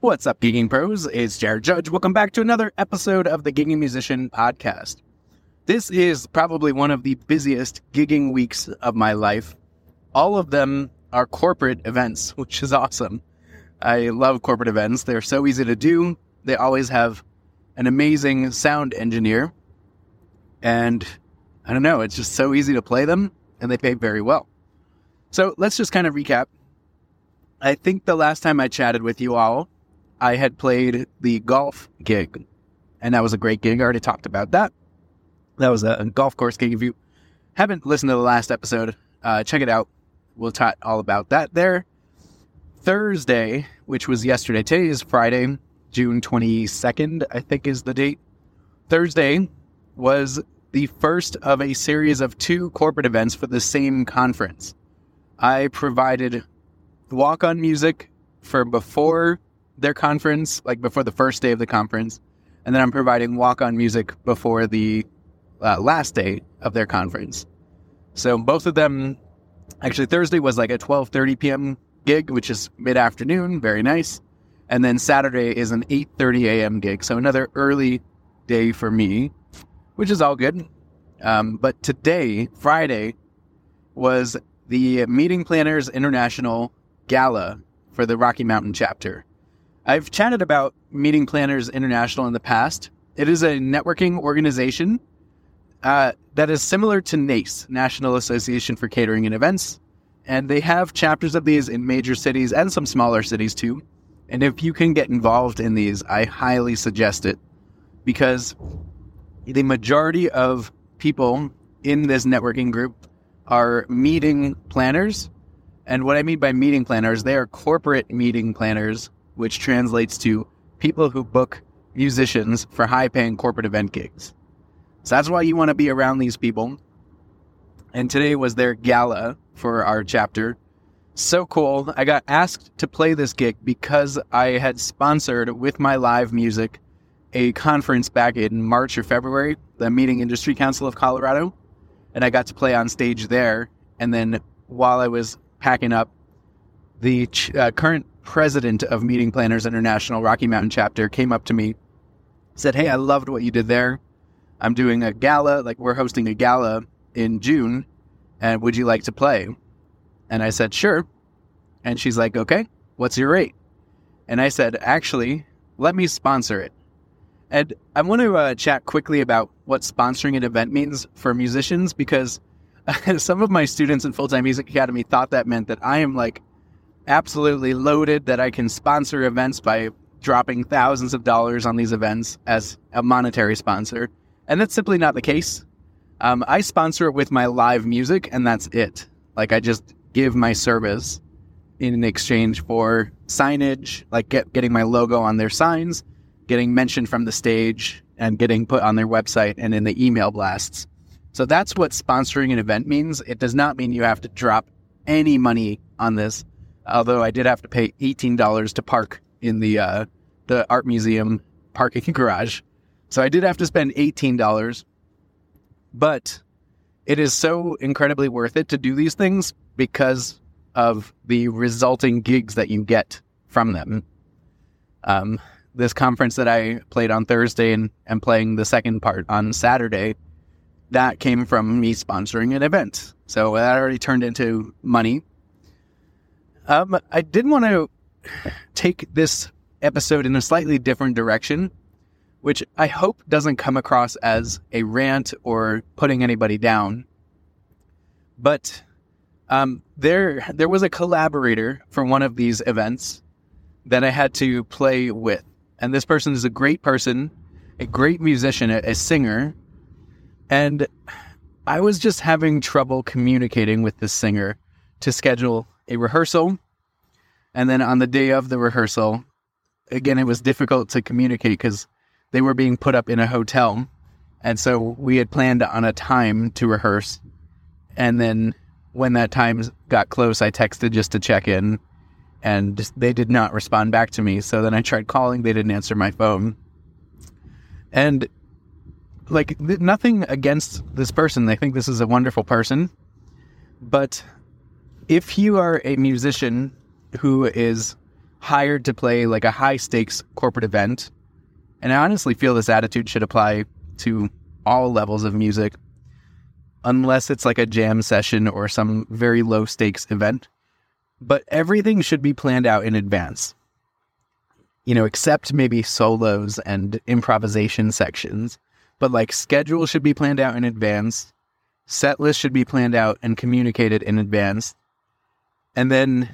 What's up, Gigging Pros? It's Jared Judge. Welcome back to another episode of the Gigging Musician Podcast. This is probably one of the busiest gigging weeks of my life. All of them are corporate events, which is awesome. I love corporate events. They're so easy to do. They always have an amazing sound engineer. And I don't know, it's just so easy to play them, and they pay very well. So let's just kind of recap. I think the last time I chatted with you all, I had played the golf gig, and that was a great gig. I already talked about that. That was a golf course gig. If you haven't listened to the last episode, uh, check it out. We'll talk all about that there. Thursday, which was yesterday, today is Friday, June 22nd, I think is the date. Thursday was the first of a series of two corporate events for the same conference. I provided walk on music for before their conference, like before the first day of the conference, and then I'm providing walk on music before the uh, last day of their conference. So both of them, actually Thursday was like a 12:30 p.m. gig, which is mid afternoon, very nice, and then Saturday is an 8:30 a.m. gig, so another early day for me, which is all good. Um, but today, Friday, was the Meeting Planners International Gala for the Rocky Mountain chapter. I've chatted about Meeting Planners International in the past. It is a networking organization uh, that is similar to NACE, National Association for Catering and Events. And they have chapters of these in major cities and some smaller cities too. And if you can get involved in these, I highly suggest it because the majority of people in this networking group are meeting planners. And what I mean by meeting planners, they are corporate meeting planners which translates to people who book musicians for high paying corporate event gigs. So that's why you want to be around these people. And today was their gala for our chapter. So cool. I got asked to play this gig because I had sponsored with my live music a conference back in March or February, the Meeting Industry Council of Colorado. And I got to play on stage there. And then while I was packing up, the ch- uh, current president of Meeting Planners International Rocky Mountain chapter came up to me, said, Hey, I loved what you did there. I'm doing a gala, like we're hosting a gala in June, and would you like to play? And I said, Sure. And she's like, Okay, what's your rate? And I said, Actually, let me sponsor it. And I want to uh, chat quickly about what sponsoring an event means for musicians because some of my students in Full Time Music Academy thought that meant that I am like absolutely loaded that I can sponsor events by dropping thousands of dollars on these events as a monetary sponsor. And that's simply not the case. Um, I sponsor it with my live music, and that's it. Like, I just give my service in exchange for signage, like get, getting my logo on their signs, getting mentioned from the stage, and getting put on their website and in the email blasts. So that's what sponsoring an event means. It does not mean you have to drop any money on this although I did have to pay eighteen dollars to park in the uh, the art museum parking garage, so I did have to spend eighteen dollars. But it is so incredibly worth it to do these things because of the resulting gigs that you get from them. Um, this conference that I played on Thursday and, and playing the second part on Saturday, that came from me sponsoring an event. So that already turned into money um, I did want to take this episode in a slightly different direction, which I hope doesn't come across as a rant or putting anybody down. But um, there, there was a collaborator for one of these events that I had to play with, and this person is a great person, a great musician, a, a singer, and I was just having trouble communicating with this singer to schedule a rehearsal. And then on the day of the rehearsal, again, it was difficult to communicate because they were being put up in a hotel. And so we had planned on a time to rehearse. And then when that time got close, I texted just to check in and they did not respond back to me. So then I tried calling, they didn't answer my phone. And like th- nothing against this person. They think this is a wonderful person. But if you are a musician who is hired to play like a high stakes corporate event, and I honestly feel this attitude should apply to all levels of music, unless it's like a jam session or some very low stakes event. But everything should be planned out in advance. You know, except maybe solos and improvisation sections. But like schedule should be planned out in advance. Set list should be planned out and communicated in advance. And then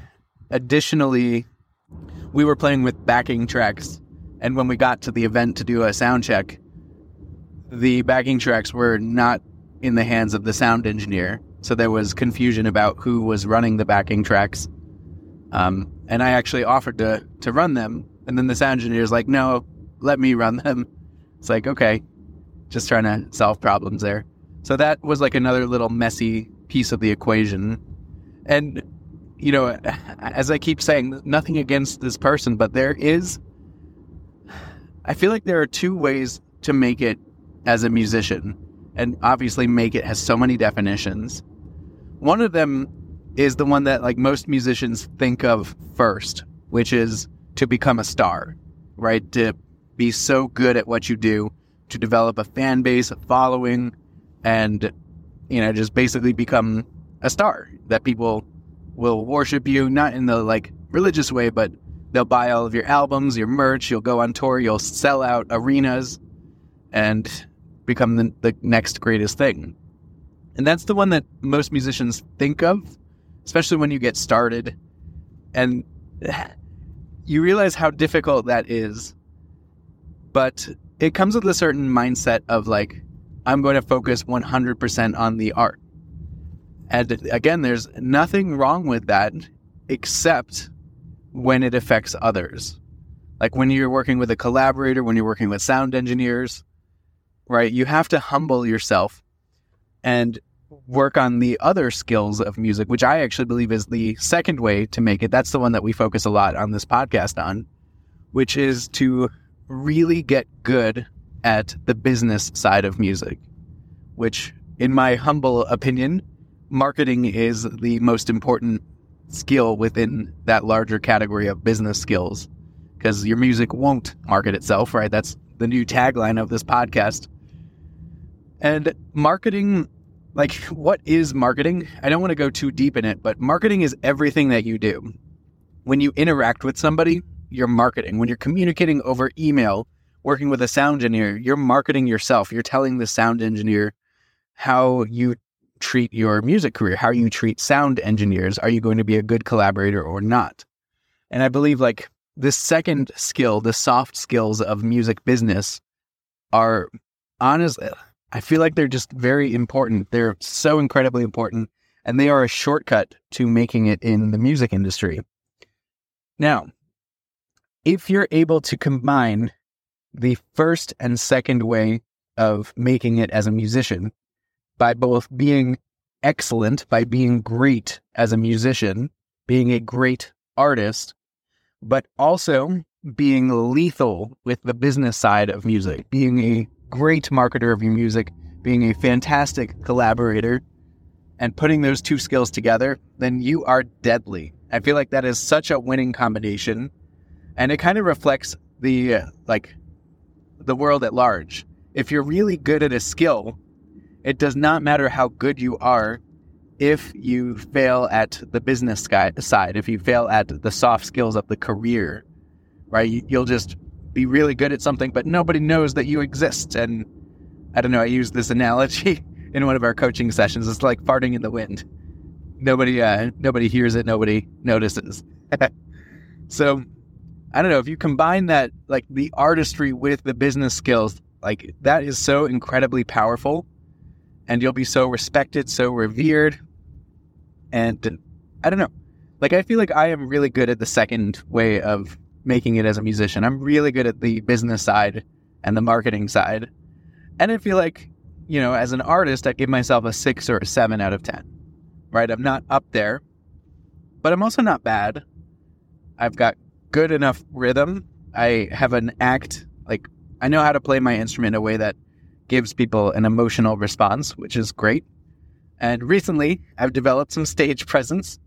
additionally, we were playing with backing tracks. And when we got to the event to do a sound check, the backing tracks were not in the hands of the sound engineer. So there was confusion about who was running the backing tracks. Um, and I actually offered to, to run them. And then the sound engineer is like, no, let me run them. It's like, okay, just trying to solve problems there. So that was like another little messy piece of the equation. And, you know, as I keep saying, nothing against this person, but there is, I feel like there are two ways to make it as a musician. And obviously, make it has so many definitions. One of them is the one that like most musicians think of first, which is to become a star, right? To be so good at what you do to develop a fan base, a following, and you know, just basically become a star that people will worship you, not in the like religious way, but they'll buy all of your albums, your merch, you'll go on tour, you'll sell out arenas and become the, the next greatest thing. And that's the one that most musicians think of, especially when you get started. And you realize how difficult that is. But it comes with a certain mindset of like, I'm going to focus 100% on the art. And again, there's nothing wrong with that except when it affects others. Like when you're working with a collaborator, when you're working with sound engineers, right? You have to humble yourself and work on the other skills of music, which I actually believe is the second way to make it. That's the one that we focus a lot on this podcast on, which is to really get good at the business side of music, which, in my humble opinion, marketing is the most important skill within that larger category of business skills because your music won't market itself, right? That's the new tagline of this podcast. And marketing, like, what is marketing? I don't want to go too deep in it, but marketing is everything that you do. When you interact with somebody, you're marketing. When you're communicating over email, working with a sound engineer, you're marketing yourself. You're telling the sound engineer how you treat your music career, how you treat sound engineers. Are you going to be a good collaborator or not? And I believe like this second skill, the soft skills of music business are honestly, I feel like they're just very important. They're so incredibly important and they are a shortcut to making it in the music industry. Now, if you're able to combine the first and second way of making it as a musician by both being excellent, by being great as a musician, being a great artist, but also being lethal with the business side of music, being a great marketer of your music, being a fantastic collaborator, and putting those two skills together, then you are deadly. I feel like that is such a winning combination and it kind of reflects the uh, like the world at large. If you're really good at a skill, it does not matter how good you are if you fail at the business side, if you fail at the soft skills of the career, right? You'll just be really good at something, but nobody knows that you exist. And I don't know, I use this analogy in one of our coaching sessions. It's like farting in the wind. Nobody, uh, nobody hears it. Nobody notices. so I don't know if you combine that like the artistry with the business skills, like that is so incredibly powerful and you'll be so respected, so revered. And I don't know. Like I feel like I am really good at the second way of making it as a musician. I'm really good at the business side and the marketing side. And I feel like, you know, as an artist, I give myself a six or a seven out of 10, right? I'm not up there, but I'm also not bad. I've got good enough rhythm. I have an act, like, I know how to play my instrument in a way that gives people an emotional response, which is great. And recently, I've developed some stage presence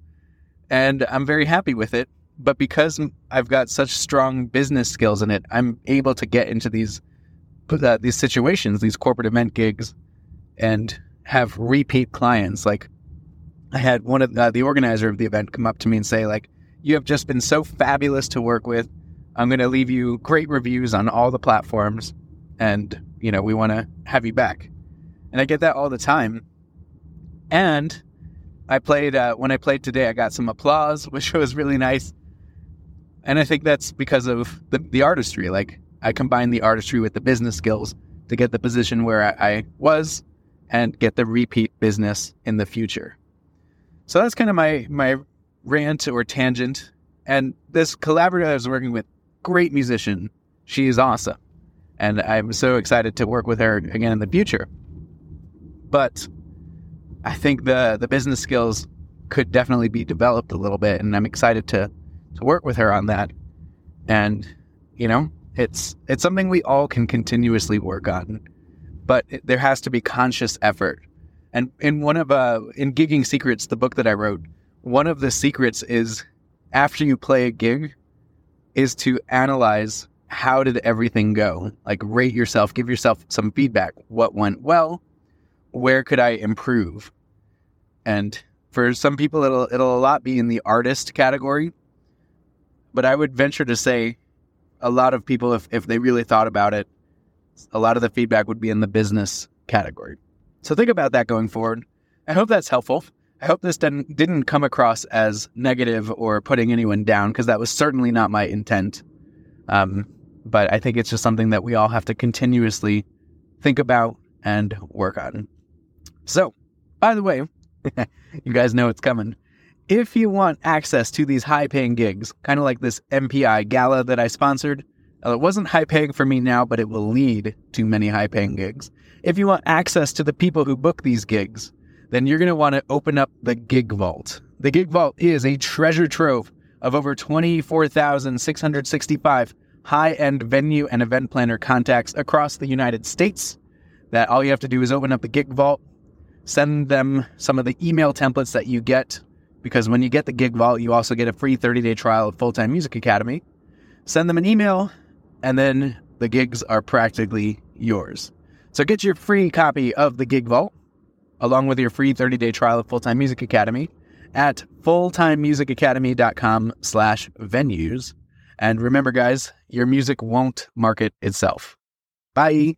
and I'm very happy with it. But because I've got such strong business skills in it, I'm able to get into these uh, these situations, these corporate event gigs, and have repeat clients. Like I had one of the, uh, the organizer of the event come up to me and say, like, "You have just been so fabulous to work with. I'm going to leave you great reviews on all the platforms, and you know we want to have you back." And I get that all the time. And I played uh, when I played today. I got some applause, which was really nice. And I think that's because of the, the artistry. Like I combined the artistry with the business skills to get the position where I, I was and get the repeat business in the future. So that's kind of my my rant or tangent. And this collaborator I was working with, great musician. She is awesome. And I'm so excited to work with her again in the future. But I think the the business skills could definitely be developed a little bit, and I'm excited to to work with her on that. And you know, it's it's something we all can continuously work on, but it, there has to be conscious effort. And in one of uh in gigging secrets, the book that I wrote, one of the secrets is after you play a gig, is to analyze how did everything go? Like rate yourself, give yourself some feedback. What went well? Where could I improve? And for some people, it'll it'll a lot be in the artist category. But I would venture to say, a lot of people, if if they really thought about it, a lot of the feedback would be in the business category. So think about that going forward. I hope that's helpful. I hope this didn't didn't come across as negative or putting anyone down because that was certainly not my intent. Um, but I think it's just something that we all have to continuously think about and work on. So, by the way, you guys know it's coming. If you want access to these high paying gigs, kind of like this MPI gala that I sponsored, uh, it wasn't high paying for me now, but it will lead to many high paying gigs. If you want access to the people who book these gigs, then you're going to want to open up the Gig Vault. The Gig Vault is a treasure trove of over 24,665 high end venue and event planner contacts across the United States. That all you have to do is open up the Gig Vault, send them some of the email templates that you get because when you get the gig vault you also get a free 30-day trial of full-time music academy send them an email and then the gigs are practically yours so get your free copy of the gig vault along with your free 30-day trial of full-time music academy at fulltimemusicacademy.com slash venues and remember guys your music won't market itself. Bye